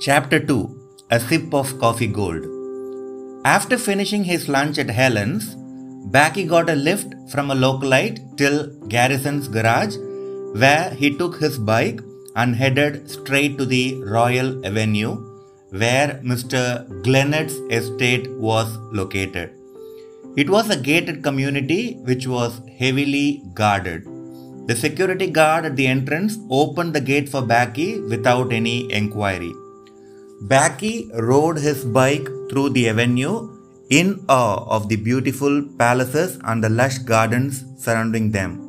Chapter 2 A Sip of Coffee Gold. After finishing his lunch at Helen's, Backy got a lift from a localite till Garrison's garage, where he took his bike and headed straight to the Royal Avenue, where Mr. Glennett's estate was located. It was a gated community which was heavily guarded. The security guard at the entrance opened the gate for Backy without any enquiry. Backy rode his bike through the avenue in awe of the beautiful palaces and the lush gardens surrounding them.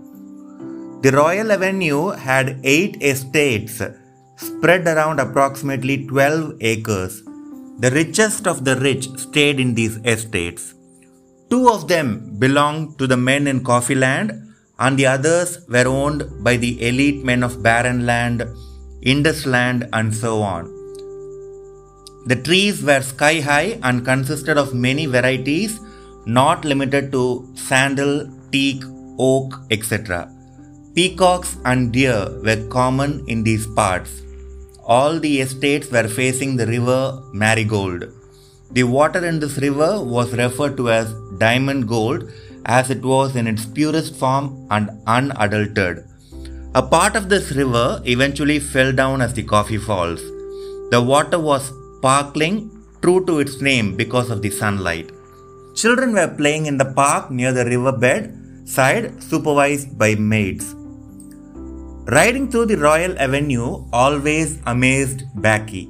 The Royal Avenue had eight estates spread around approximately 12 acres. The richest of the rich stayed in these estates. Two of them belonged to the men in Coffee Land, and the others were owned by the elite men of Barren Land, Indus Land, and so on. The trees were sky high and consisted of many varieties, not limited to sandal, teak, oak, etc. Peacocks and deer were common in these parts. All the estates were facing the river Marigold. The water in this river was referred to as diamond gold as it was in its purest form and unadulterated. A part of this river eventually fell down as the Coffee Falls. The water was sparkling, true to its name because of the sunlight. Children were playing in the park near the riverbed side, supervised by maids. Riding through the Royal Avenue always amazed Backy.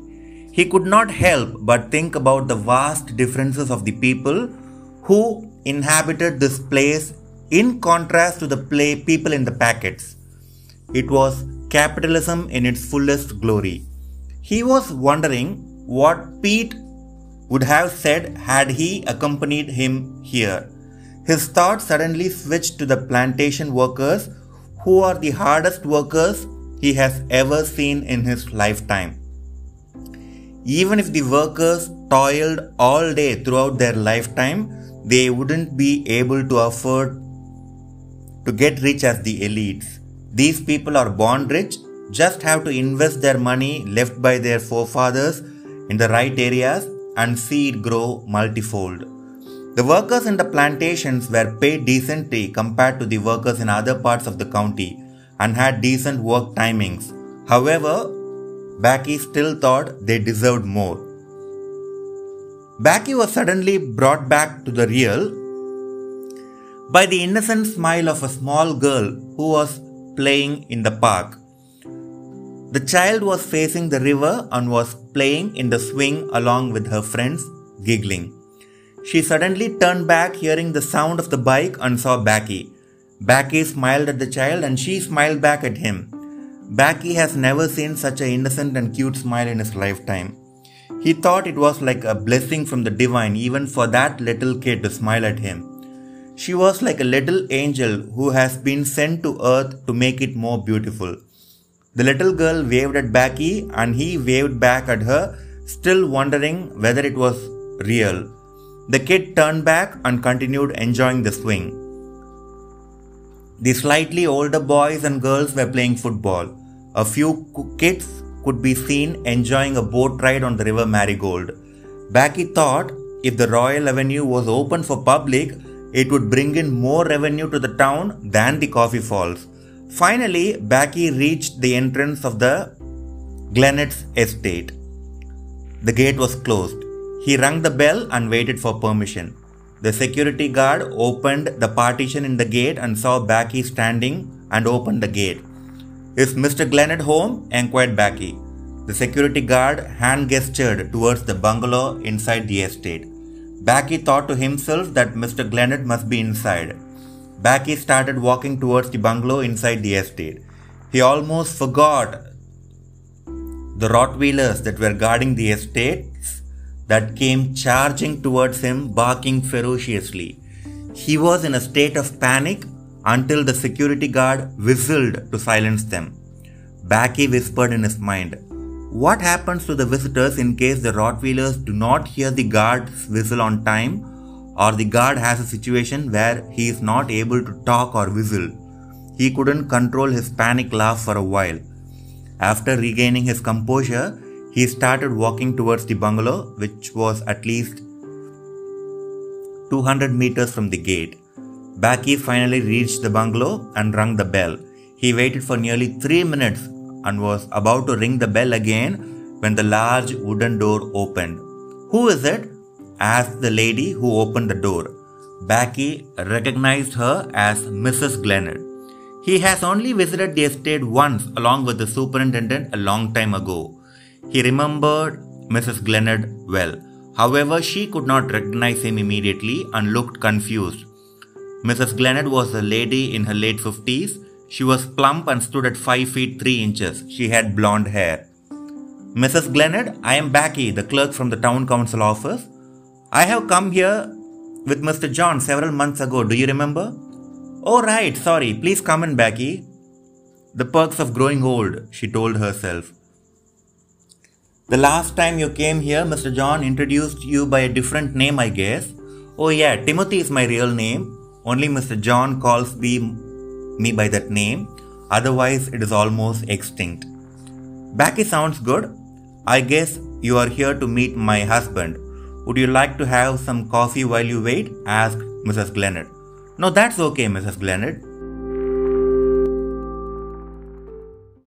He could not help but think about the vast differences of the people who inhabited this place in contrast to the play people in the packets. It was capitalism in its fullest glory. He was wondering what Pete would have said had he accompanied him here. His thoughts suddenly switched to the plantation workers who are the hardest workers he has ever seen in his lifetime. Even if the workers toiled all day throughout their lifetime, they wouldn't be able to afford to get rich as the elites. These people are born rich, just have to invest their money left by their forefathers in the right areas and see it grow multifold. The workers in the plantations were paid decently compared to the workers in other parts of the county and had decent work timings. However, Backy still thought they deserved more. Backy was suddenly brought back to the real by the innocent smile of a small girl who was playing in the park. The child was facing the river and was playing in the swing along with her friends, giggling. She suddenly turned back, hearing the sound of the bike, and saw Backy. Backy smiled at the child and she smiled back at him. Backy has never seen such an innocent and cute smile in his lifetime. He thought it was like a blessing from the divine even for that little kid to smile at him. She was like a little angel who has been sent to earth to make it more beautiful. The little girl waved at Backy and he waved back at her, still wondering whether it was real. The kid turned back and continued enjoying the swing. The slightly older boys and girls were playing football. A few kids could be seen enjoying a boat ride on the river Marigold. Backy thought if the Royal Avenue was open for public, it would bring in more revenue to the town than the coffee falls. Finally, Backy reached the entrance of the Glennett's estate. The gate was closed. He rang the bell and waited for permission. The security guard opened the partition in the gate and saw Backy standing and opened the gate. Is Mr. Glennett home? inquired Backy. The security guard hand gestured towards the bungalow inside the estate. Backy thought to himself that Mr. Glennett must be inside. Backy started walking towards the bungalow inside the estate. He almost forgot the Rottweilers that were guarding the estates that came charging towards him, barking ferociously. He was in a state of panic until the security guard whistled to silence them. Baki whispered in his mind, What happens to the visitors in case the Rottweilers do not hear the guard's whistle on time or the guard has a situation where he is not able to talk or whistle. He couldn't control his panic laugh for a while. After regaining his composure, He started walking towards the bungalow, which was at least 200 meters from the gate. Becky finally reached the bungalow and rang the bell. He waited for nearly three minutes and was about to ring the bell again when the large wooden door opened. Who is it? Asked the lady who opened the door. Becky recognized her as Mrs. Glenard. He has only visited the estate once along with the superintendent a long time ago. He remembered Mrs. Glenard well. However, she could not recognize him immediately and looked confused. Mrs. Glenard was a lady in her late 50s. She was plump and stood at 5 feet 3 inches. She had blonde hair. Mrs. Glenard, I am Becky, the clerk from the town council office. I have come here with Mr. John several months ago. Do you remember? Oh, right, sorry. Please come in, Becky. The perks of growing old, she told herself. The last time you came here, Mr. John introduced you by a different name, I guess. Oh, yeah, Timothy is my real name. Only Mr. John calls me, me by that name. Otherwise, it is almost extinct. Becky sounds good. I guess you are here to meet my husband. Would you like to have some coffee while you wait? asked Mrs. Glenard. No, that's okay, Mrs. Glenard.